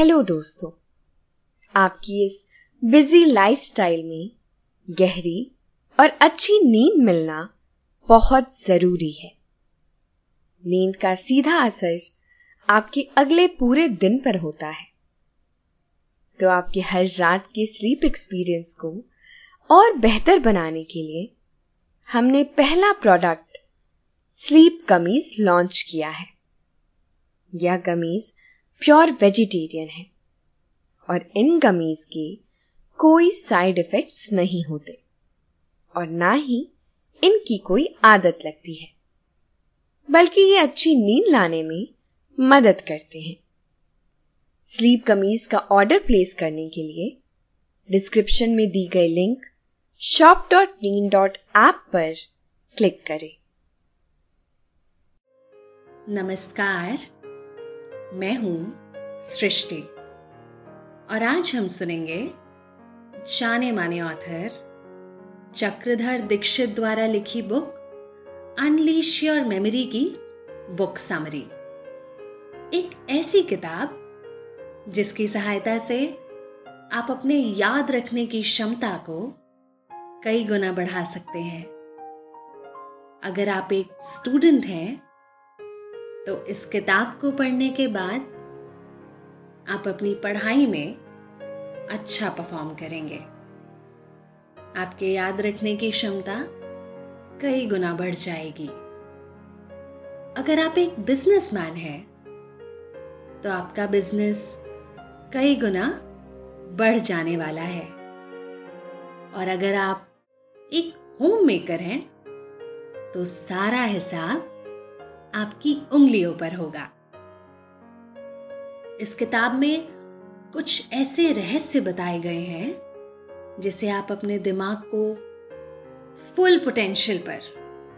Hello दोस्तों, आपकी इस बिज़ी लाइफस्टाइल में गहरी और अच्छी नींद मिलना बहुत ज़रूरी है। नींद का सीधा असर आपके अगले पूरे दिन पर होता है। तो आपके हर रात के स्लीप एक्सपीरियंस को और बेहतर बनाने के लिए हमने पहला प्रोडक्ट स्लीप कमीज लॉन्च किया है। यह कमीज प्योर वेजिटेरियन है। और इन कमीज के कोई साइड इफेक्ट्स नहीं होते। और ना ही इनकी कोई आदत लगती है। बल्कि ये अच्छी नींद लाने में मदद करते हैं। स्लीप कमीज का ऑर्डर प्लेस करने के लिए डिस्क्रिप्शन में दी गई लिंक शॉप डॉट नीन डॉट ऐप पर क्लिक करें। नमस्कार। मैं हूँ सृष्टि। और आज हम सुनेंगे जाने माने ऑथर चक्रधर दीक्षित द्वारा लिखी बुक अनलीश योर मेमोरी की बुक समरी। एक ऐसी किताब जिसकी सहायता से आप अपने याद रखने की क्षमता को कई गुना बढ़ा सकते हैं। अगर आप एक स्टूडेंट हैं तो इस किताब को पढ़ने के बाद आप अपनी पढ़ाई में अच्छा परफॉर्म करेंगे। आपके याद रखने की क्षमता कई गुना बढ़ जाएगी। अगर आप एक बिजनेसमैन हैं तो आपका बिज़नेस कई गुना बढ़ जाने वाला है। और अगर आप एक होम मेकर हैं तो सारा हिसाब आपकी उंगलियों पर होगा। इस किताब में कुछ ऐसे रहस्य बताए गए हैं, जिसे आप अपने दिमाग को फुल पोटेंशियल पर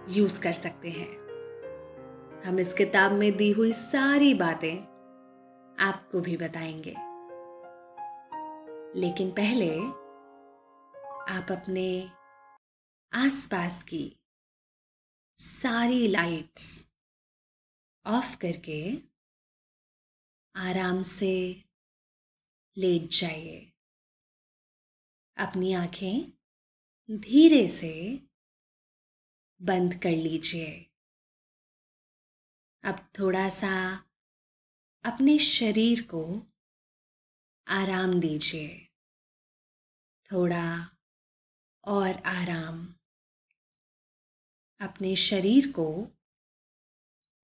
यूज़ कर सकते हैं। हम इस किताब में दी हुई सारी बातें आपको भी बताएँगे। लेकिन पहले आप अपने आसपास की सारी लाइट्स ऑफ़ करके आराम से लेट जाइए। अपनी आँखें धीरे से बंद कर लीजिए। अब थोड़ा सा अपने शरीर को आराम दीजिए। थोड़ा और आराम। अपने शरीर को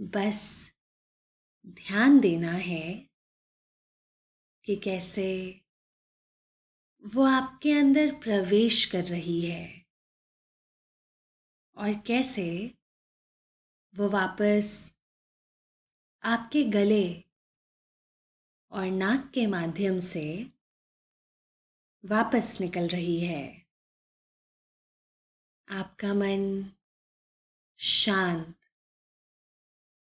बस ध्यान देना है कि कैसे वो आपके अंदर प्रवेश कर रही है और कैसे वो वापस आपके गले और नाक के माध्यम से वापस निकल रही है। आपका मन शांत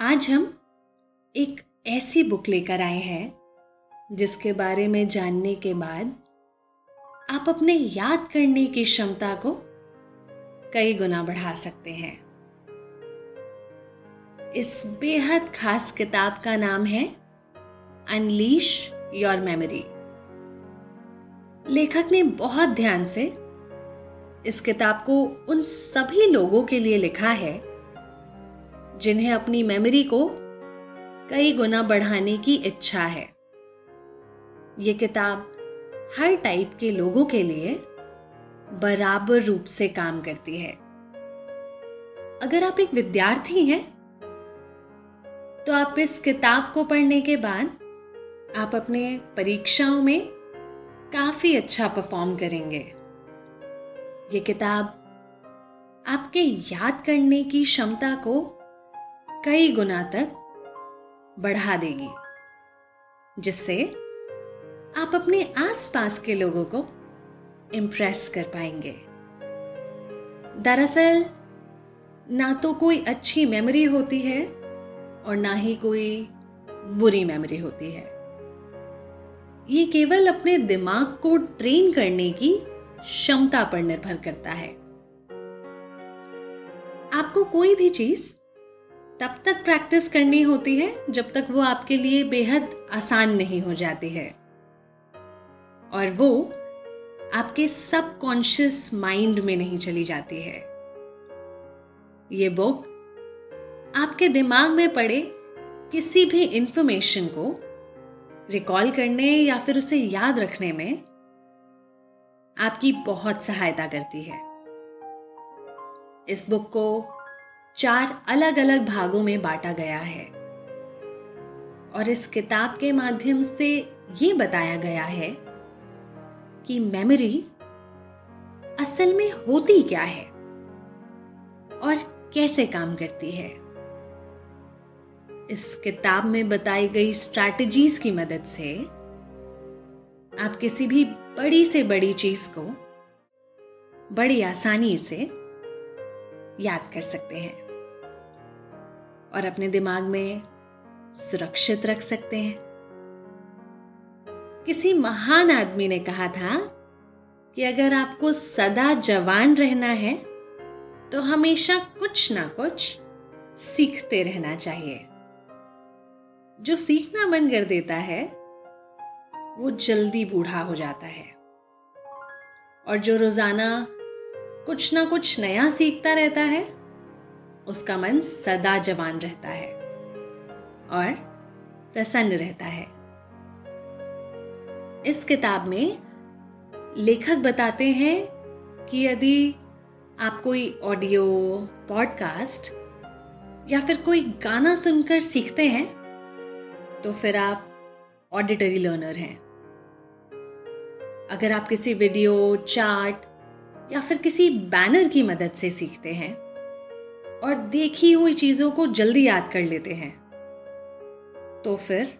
आज हम एक ऐसी बुक लेकर आए हैं, जिसके बारे में जानने के बाद आप अपने याद करने की क्षमता को कई गुना बढ़ा सकते हैं। इस बेहद खास किताब का नाम है, अनलीश योर मेमोरी। लेखक ने बहुत ध्यान से इस किताब को उन सभी लोगों के लिए लिखा है जिन्हें अपनी मेमोरी को कई गुना बढ़ाने की इच्छा है। ये किताब हर टाइप के लोगों के लिए बराबर रूप से काम करती है। अगर आप एक विद्यार्थी हैं तो आप इस किताब को पढ़ने के बाद आप अपने परीक्षाओं में काफ़ी अच्छा परफॉर्म करेंगे। ये किताब आपके याद करने की क्षमता को कई गुना तक बढ़ा देगी, जिससे आप अपने आसपास के लोगों को इम्प्रेस कर पाएँगे। दरअसल, ना तो कोई अच्छी मेमोरी होती है और ना ही कोई बुरी मेमोरी होती है। ये केवल अपने दिमाग को ट्रेन करने की क्षमता पर निर्भर करता है। आपको कोई भी चीज़ तब तक प्रैक्टिस करनी होती है जब तक वो आपके लिए बेहद आसान नहीं हो जाती है। और वो आपके सबकॉन्शियस माइंड में नहीं चली जाती है। ये बुक आपके दिमाग में पड़े किसी भी इंफॉर्मेशन को रिकॉल करने या फिर उसे याद रखने में आपकी बहुत सहायता करती है। इस बुक को चार अलग अलग भागों में बांटा गया है। और इस किताब के माध्यम से ये बताया गया है कि मेमोरी असल में होती क्या है और कैसे काम करती है। इस किताब में बताई गई स्ट्रैटेजीज की मदद से आप किसी भी बड़ी से बड़ी चीज़ को बड़ी आसानी से याद कर सकते हैं। और अपने दिमाग में सुरक्षित रख सकते हैं। किसी महान आदमी ने कहा था कि अगर आपको सदा जवान रहना है तो हमेशा कुछ ना कुछ सीखते रहना चाहिए। जो सीखना बंद कर देता है, वो जल्दी बूढ़ा हो जाता है। और जो रोज़ाना कुछ ना कुछ नया सीखता रहता है उसका मन सदा जवान रहता है और प्रसन्न रहता है। इस किताब में लेखक बताते हैं कि यदि आप कोई ऑडियो, पॉडकास्ट या फिर कोई गाना सुनकर सीखते हैं तो फिर आप ऑडिटरी लर्नर हैं। अगर आप किसी वीडियो, चार्ट या फिर किसी बैनर की मदद से सीखते हैं और देखी हुई चीज़ों को जल्दी याद कर लेते हैं। तो फिर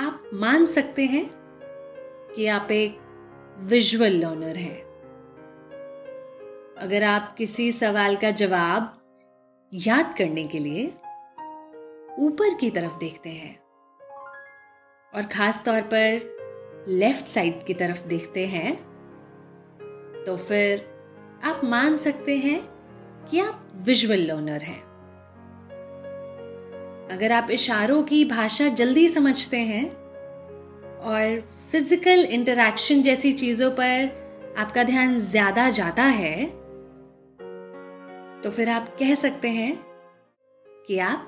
आप मान सकते हैं कि आप एक विजुअल लर्नर हैं। अगर आप किसी सवाल का जवाब याद करने के लिए ऊपर की तरफ़ देखते हैं और खास तौर पर लेफ़्ट साइड की तरफ़ देखते हैं तो फिर आप मान सकते हैं कि आप विजुअल लर्नर हैं। अगर आप इशारों की भाषा जल्दी समझते हैं और फ़िज़िकल इंटरैक्शन जैसी चीज़ों पर आपका ध्यान ज़्यादा जाता है तो फिर आप कह सकते हैं कि आप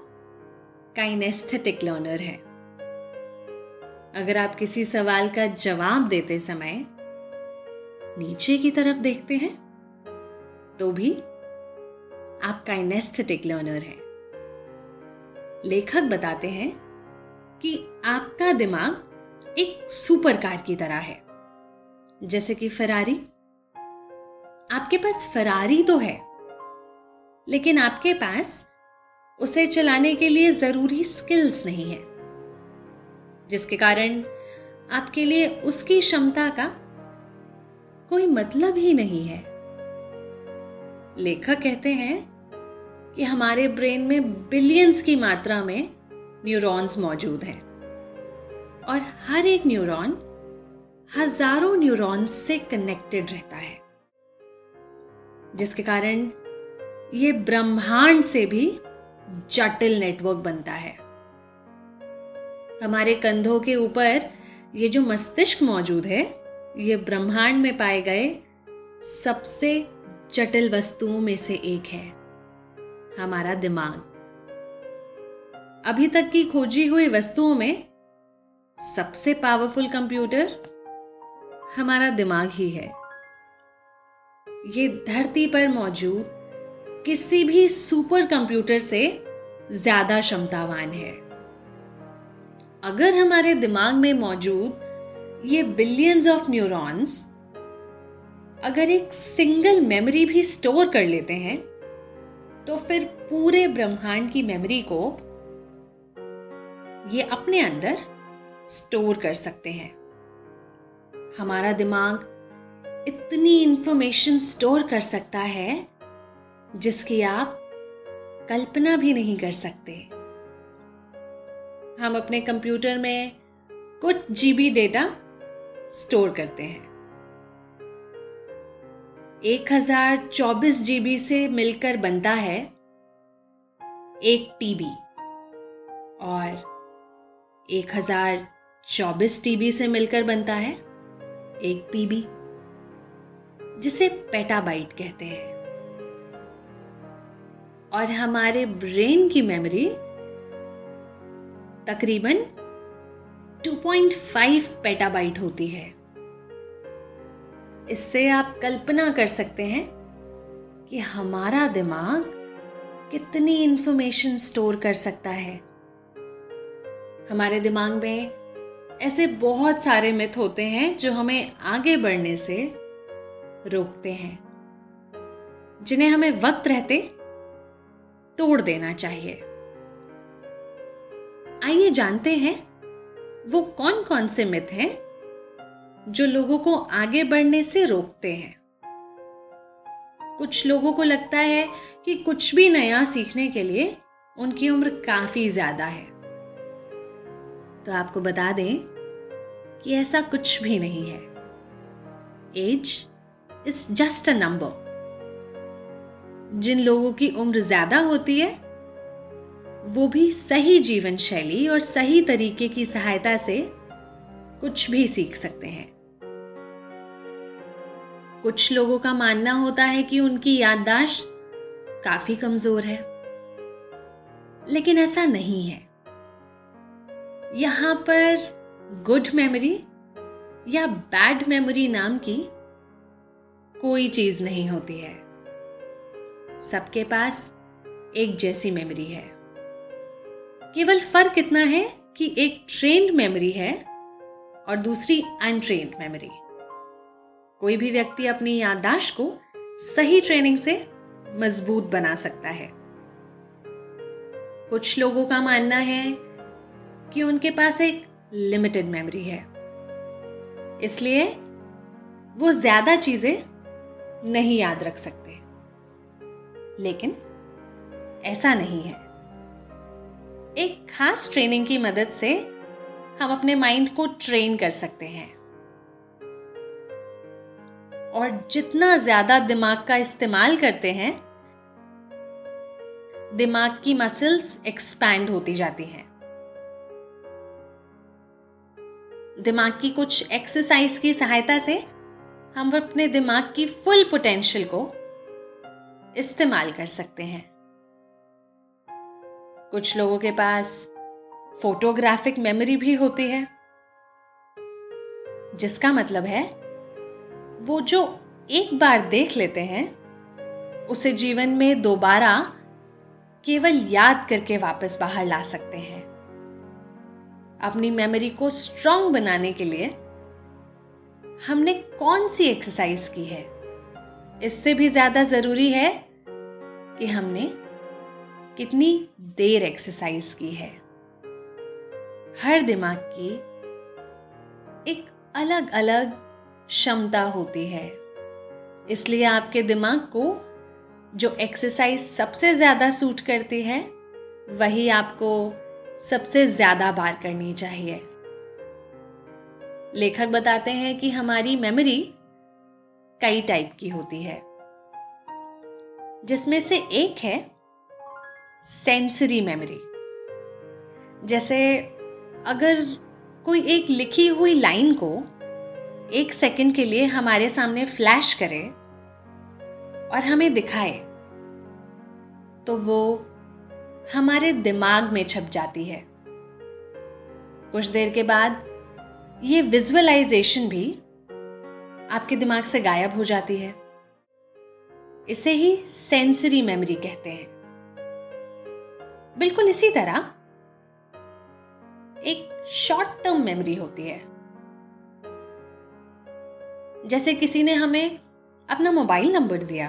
काइनेस्थेटिक लर्नर हैं। अगर आप किसी सवाल का जवाब देते समय नीचे की तरफ़ देखते हैं तो भी आप काइनेस्थेटिक लर्नर हैं। लेखक बताते हैं कि आपका दिमाग एक सुपर कार की तरह है। जैसे कि फरारी आपके पास फरारी तो है, लेकिन आपके पास उसे चलाने के लिए ज़रूरी स्किल्स नहीं है, जिसके कारण आपके लिए उसकी क्षमता का कोई मतलब ही नहीं है। लेखक कहते हैं कि हमारे ब्रेन में बिलियंस की मात्रा में न्यूरॉन्स मौजूद हैं। और हर एक न्यूरॉन हज़ारों न्यूरॉन्स से कनेक्टेड रहता है। जिसके कारण ये ब्रह्मांड से भी जटिल नेटवर्क बनता है। हमारे कंधों के ऊपर ये जो मस्तिष्क मौजूद है, ये ब्रह्मांड में पाए गए सबसे जटिल वस्तुओं में से एक है। हमारा दिमाग। अभी तक की खोजी हुई वस्तुओं में सबसे पावरफुल कंप्यूटर हमारा दिमाग ही है। ये धरती पर मौजूद किसी भी सुपर कंप्यूटर से ज़्यादा क्षमतावान है। अगर हमारे दिमाग में मौजूद ये बिलियंस ऑफ़ न्यूरॉन्स अगर एक सिंगल मेमोरी भी स्टोर कर लेते हैं तो फिर पूरे ब्रह्मांड की मेमोरी को ये अपने अंदर स्टोर कर सकते हैं। हमारा दिमाग इतनी इंफॉर्मेशन स्टोर कर सकता है, जिसकी आप कल्पना भी नहीं कर सकते। हम अपने कंप्यूटर में कुछ जीबी डेटा स्टोर करते हैं। एक हज़ार चौबीस जीबी से मिलकर बनता है एक टीबी और एक हज़ार चौबीस टीबी से मिलकर बनता है एक पीबी जिसे पेटाबाइट कहते हैं। और हमारे ब्रेन की मेमोरी तकरीबन 2.5 पेटाबाइट होती है। इससे आप कल्पना कर सकते हैं कि हमारा दिमाग कितनी इंफॉर्मेशन स्टोर कर सकता है। हमारे दिमाग में ऐसे बहुत सारे मिथ होते हैं जो हमें आगे बढ़ने से रोकते हैं। जिन्हें हमें वक्त रहते तोड़ देना चाहिए। आइए जानते हैं वो कौन कौन से मिथ हैं जो लोगों को आगे बढ़ने से रोकते हैं। कुछ लोगों को लगता है कि कुछ भी नया सीखने के लिए उनकी उम्र काफ़ी ज़्यादा है। तो आपको बता दें कि ऐसा कुछ भी नहीं है। Age is just a number जिन लोगों की उम्र ज़्यादा होती है, वो भी सही जीवन शैली और सही तरीके की सहायता से कुछ भी सीख सकते हैं। कुछ लोगों का मानना होता है कि उनकी याददाश्त काफ़ी कमज़ोर है। लेकिन ऐसा नहीं है। यहाँ पर गुड मेमोरी या बैड मेमोरी नाम की कोई चीज़ नहीं होती है। सबके पास एक जैसी मेमोरी है। केवल फ़र्क इतना है कि एक ट्रेंड मेमोरी है और दूसरी अनट्रेंड मेमोरी कोई भी व्यक्ति अपनी याददाश्त को सही ट्रेनिंग से मज़बूत बना सकता है। कुछ लोगों का मानना है कि उनके पास एक लिमिटेड मेमोरी है। इसलिए वो ज़्यादा चीज़ें नहीं याद रख सकते। लेकिन ऐसा नहीं है। एक खास ट्रेनिंग की मदद से हम अपने माइंड को ट्रेन कर सकते हैं। और जितना ज़्यादा दिमाग का इस्तेमाल करते हैं, दिमाग की मसल्स एक्सपैंड होती जाती हैं। दिमाग की कुछ एक्सरसाइज की सहायता से हम अपने दिमाग की फुल पोटेंशियल को इस्तेमाल कर सकते हैं। कुछ लोगों के पास फोटोग्राफिक मेमोरी भी होती है, जिसका मतलब है वो जो एक बार देख लेते हैं, उसे जीवन में दोबारा केवल याद करके वापस बाहर ला सकते हैं। अपनी मेमोरी को स्ट्रांग बनाने के लिए हमने कौन सी एक्सरसाइज की है? इससे भी ज़्यादा ज़रूरी है कि हमने कितनी देर एक्सरसाइज की है। हर दिमाग की एक अलग अलग क्षमता होती है। इसलिए आपके दिमाग को जो एक्सरसाइज सबसे ज़्यादा सूट करती है, वही आपको सबसे ज़्यादा बार करनी चाहिए। लेखक बताते हैं कि हमारी मेमोरी कई टाइप की होती है। जिसमें से एक है सेंसरी मेमोरी जैसे अगर कोई एक लिखी हुई लाइन को एक सेकंड के लिए हमारे सामने फ्लैश करे और हमें दिखाए तो वो हमारे दिमाग में छप जाती है। कुछ देर के बाद ये विजुअलाइजेशन भी आपके दिमाग से गायब हो जाती है। इसे ही सेंसरी मेमोरी कहते हैं। बिल्कुल इसी तरह एक शॉर्ट टर्म मेमोरी होती है। जैसे किसी ने हमें अपना मोबाइल नंबर दिया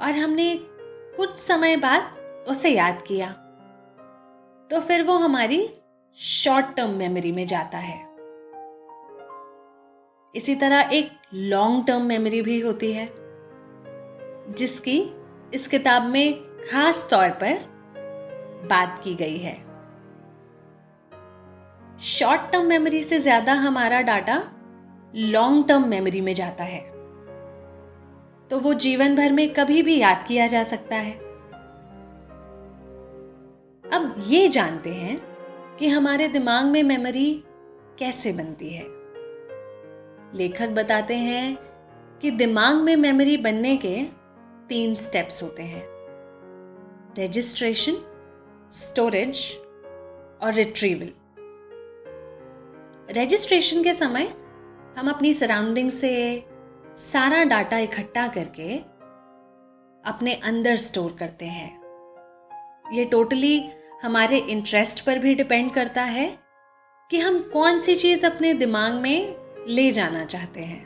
और हमने कुछ समय बाद उसे याद किया तो फिर वो हमारी शॉर्ट टर्म मेमोरी में जाता है। इसी तरह एक लॉन्ग टर्म मेमोरी भी होती है, जिसकी इस किताब में खास तौर पर बात की गई है। शॉर्ट टर्म मेमोरी से ज़्यादा हमारा डाटा लॉन्ग टर्म मेमोरी में जाता है। तो वो जीवन भर में कभी भी याद किया जा सकता है। अब ये जानते हैं कि हमारे दिमाग में मेमोरी कैसे बनती है। लेखक बताते हैं कि दिमाग में मेमोरी बनने के तीन स्टेप्स होते हैं। रजिस्ट्रेशन स्टोरेज और रिट्रीवल रजिस्ट्रेशन के समय हम अपनी सराउंडिंग से सारा डाटा इकट्ठा करके अपने अंदर स्टोर करते हैं। ये टोटली हमारे इंटरेस्ट पर भी डिपेंड करता है कि हम कौन सी चीज़ अपने दिमाग में ले जाना चाहते हैं।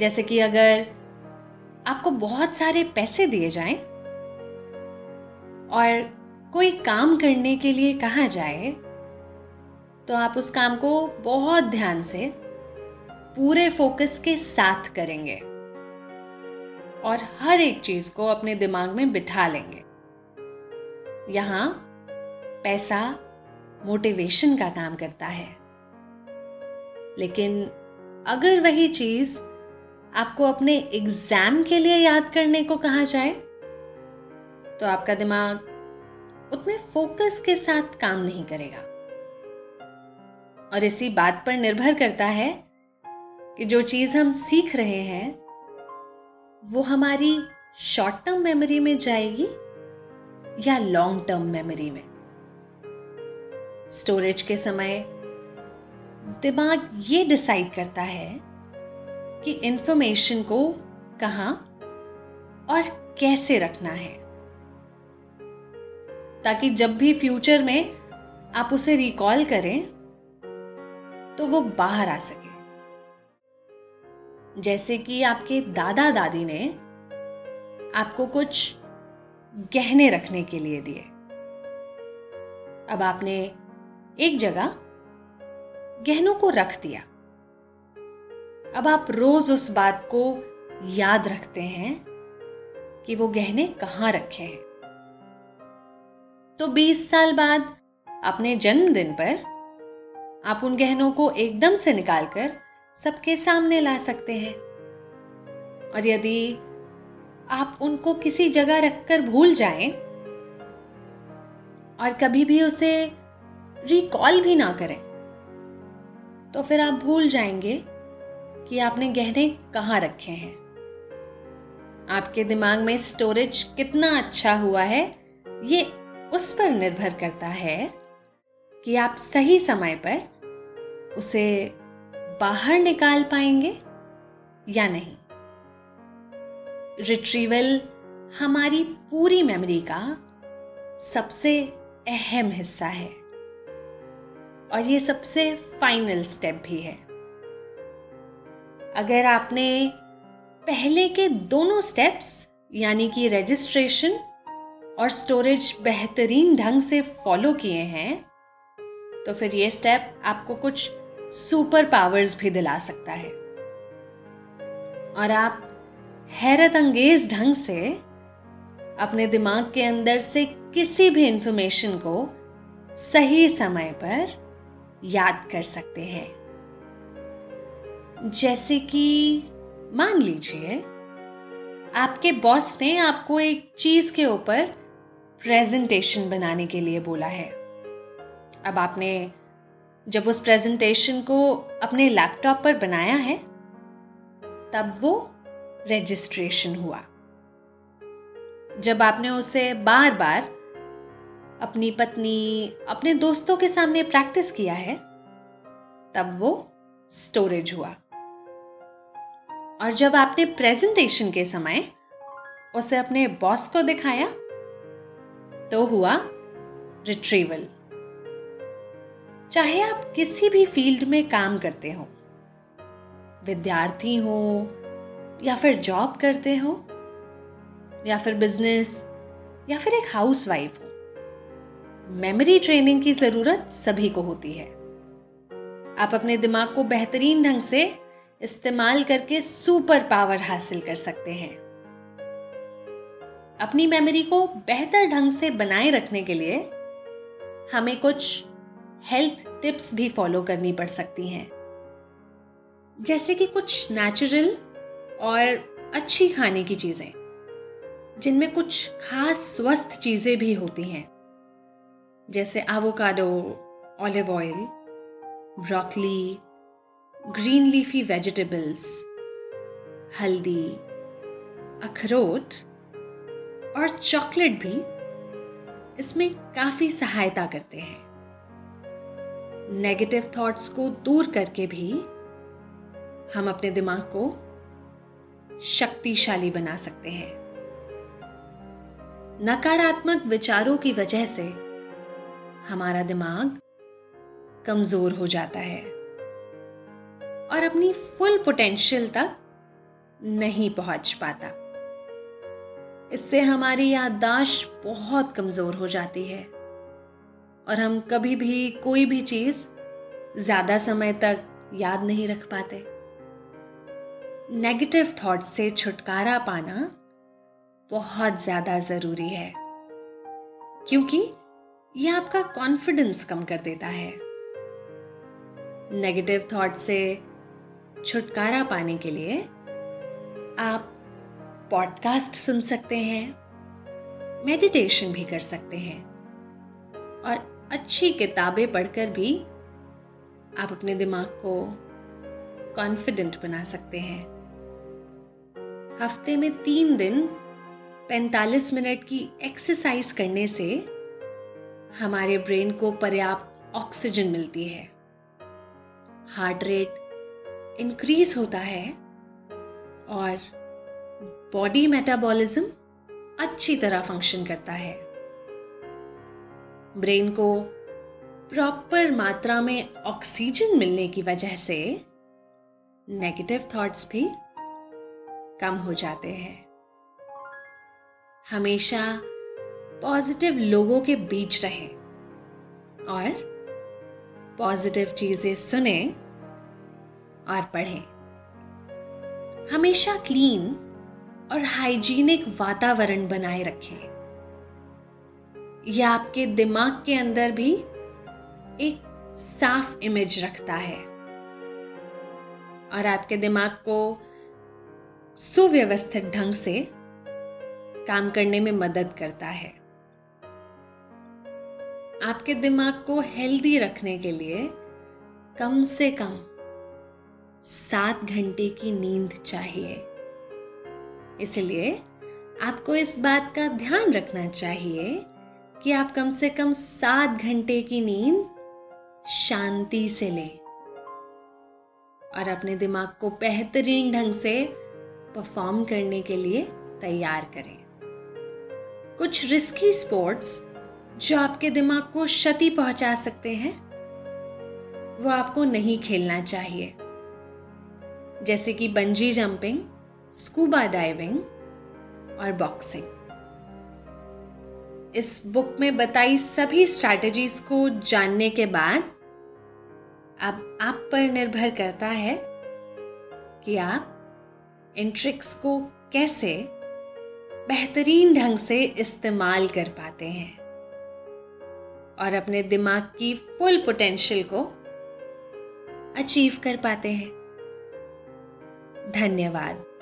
जैसे कि अगर आपको बहुत सारे पैसे दिए जाएँ और कोई काम करने के लिए कहा जाए तो आप उस काम को बहुत ध्यान से, पूरे फोकस के साथ करेंगे। और हर एक चीज़ को अपने दिमाग में बिठा लेंगे। यहाँ पैसा मोटिवेशन का काम करता है। लेकिन अगर वही चीज़ आपको अपने एग्ज़ाम के लिए याद करने को कहा जाए तो आपका दिमाग उतने फोकस के साथ काम नहीं करेगा। और इसी बात पर निर्भर करता है कि जो चीज़ हम सीख रहे हैं, वो हमारी शॉर्ट टर्म मेमोरी में जाएगी या लॉन्ग टर्म मेमोरी में? स्टोरेज के समय दिमाग ये डिसाइड करता है कि इंफॉर्मेशन को कहा और कैसे रखना है। ताकि जब भी फ्यूचर में आप उसे रिकॉल करें तो वो बाहर आ सके। जैसे कि आपके दादा दादी ने आपको कुछ गहने रखने के लिए दिए। अब आपने एक जगह गहनों को रख दिया। अब आप रोज उस बात को याद रखते हैं कि वो गहने कहाँ रखे हैं। तो 20 साल बाद अपने जन्मदिन पर आप उन गहनों को एकदम से निकालकर सबके सामने ला सकते हैं। और यदि आप उनको किसी जगह रखकर भूल जाएँ और कभी भी उसे रिकॉल भी ना करें तो फिर आप भूल जाएँगे कि आपने गहने कहाँ रखे हैं। आपके दिमाग में स्टोरेज कितना अच्छा हुआ है, ये उस पर निर्भर करता है कि आप सही समय पर उसे बाहर निकाल पाएँगे या नहीं। रिट्रीवल हमारी पूरी मेमोरी का सबसे अहम हिस्सा है। और ये सबसे फाइनल स्टेप भी है। अगर आपने पहले के दोनों स्टेप्स यानी कि रजिस्ट्रेशन और स्टोरेज बेहतरीन ढंग से फॉलो किए हैं तो फिर ये स्टेप आपको कुछ सुपर पावर्स भी दिला सकता है। और आप हैरत अंगेज ढंग से अपने दिमाग के अंदर से किसी भी इंफॉर्मेशन को सही समय पर याद कर सकते हैं। जैसे कि मान लीजिए, आपके बॉस ने आपको एक चीज़ के ऊपर प्रेजेंटेशन बनाने के लिए बोला है। अब आपने जब उस प्रेजेंटेशन को अपने लैपटॉप पर बनाया है, तब वो रजिस्ट्रेशन हुआ। जब आपने उसे बार बार अपनी पत्नी, अपने दोस्तों के सामने प्रैक्टिस किया है, तब वो स्टोरेज हुआ। और जब आपने प्रेजेंटेशन के समय उसे अपने बॉस को दिखाया तो हुआ रिट्रीवल चाहे आप किसी भी फ़ील्ड में काम करते हो, विद्यार्थी हो, या फिर जॉब करते हो, या फिर बिज़नेस, या फिर एक हाउसवाइफ हो मेमोरी ट्रेनिंग की ज़रूरत सभी को होती है। आप अपने दिमाग को बेहतरीन ढंग से इस्तेमाल करके सुपर पावर हासिल कर सकते हैं। अपनी मेमोरी को बेहतर ढंग से बनाए रखने के लिए हमें कुछ हेल्थ टिप्स भी फॉलो करनी पड़ सकती हैं। जैसे कि कुछ नेचुरल और अच्छी खाने की चीज़ें, जिनमें कुछ खास स्वस्थ चीज़ें भी होती हैं। जैसे avocado olive oil broccoli green leafy vegetables हल्दी, अखरोट और चॉकलेट भी इसमें काफ़ी सहायता करते हैं। नेगेटिव थॉट्स को दूर करके भी हम अपने दिमाग को शक्तिशाली बना सकते हैं। नकारात्मक विचारों की वजह से हमारा दिमाग कमज़ोर हो जाता है और अपनी फुल पोटेंशियल तक नहीं पहुँच पाता। इससे हमारी याददाश्त बहुत कमज़ोर हो जाती है। और हम कभी भी कोई भी चीज़ ज़्यादा समय तक याद नहीं रख पाते। नेगेटिव थॉट से छुटकारा पाना बहुत ज़्यादा ज़रूरी है, क्योंकि यह आपका कॉन्फिडेंस कम कर देता है। नेगेटिव थॉट से छुटकारा पाने के लिए आप पॉडकास्ट सुन सकते हैं मेडिटेशन भी कर सकते हैं और अच्छी किताबें पढ़कर भी आप अपने दिमाग को कॉन्फिडेंट बना सकते हैं। हफ़्ते में तीन दिन 45 मिनट की एक्सरसाइज करने से हमारे ब्रेन को पर्याप्त ऑक्सीजन मिलती है। हार्ट रेट इंक्रीज होता है और बॉडी मेटाबॉलिज्म अच्छी तरह फ़ंक्शन करता है। ब्रेन को प्रॉपर मात्रा में ऑक्सीजन मिलने की वजह से नेगेटिव थॉट्स भी कम हो जाते हैं। हमेशा पॉजिटिव लोगों के बीच रहें और पॉजिटिव चीज़ें सुने और पढ़ें। हमेशा क्लीन और हाइजीनिक वातावरण बनाए रखें। यह आपके दिमाग के अंदर भी एक साफ़ इमेज रखता है। और आपके दिमाग को सुव्यवस्थित ढंग से काम करने में मदद करता है। आपके दिमाग को हेल्दी रखने के लिए कम से कम सात घंटे की नींद चाहिए। इसलिए आपको इस बात का ध्यान रखना चाहिए कि आप कम से कम सात घंटे की नींद शांति से लें और अपने दिमाग को बेहतरीन ढंग से परफॉर्म करने के लिए तैयार करें। कुछ रिस्की स्पोर्ट्स जो आपके दिमाग को क्षति पहुँचा सकते हैं, वो आपको नहीं खेलना चाहिए। जैसे कि बंजी जंपिंग स्कूबा डाइविंग और बॉक्सिंग इस बुक में बताई सभी स्ट्रैटेजीज को जानने के बाद अब आप पर निर्भर करता है कि आप इन ट्रिक्स को कैसे बेहतरीन ढंग से इस्तेमाल कर पाते हैं और अपने दिमाग की फुल पोटेंशियल को अचीव कर पाते हैं। धन्यवाद।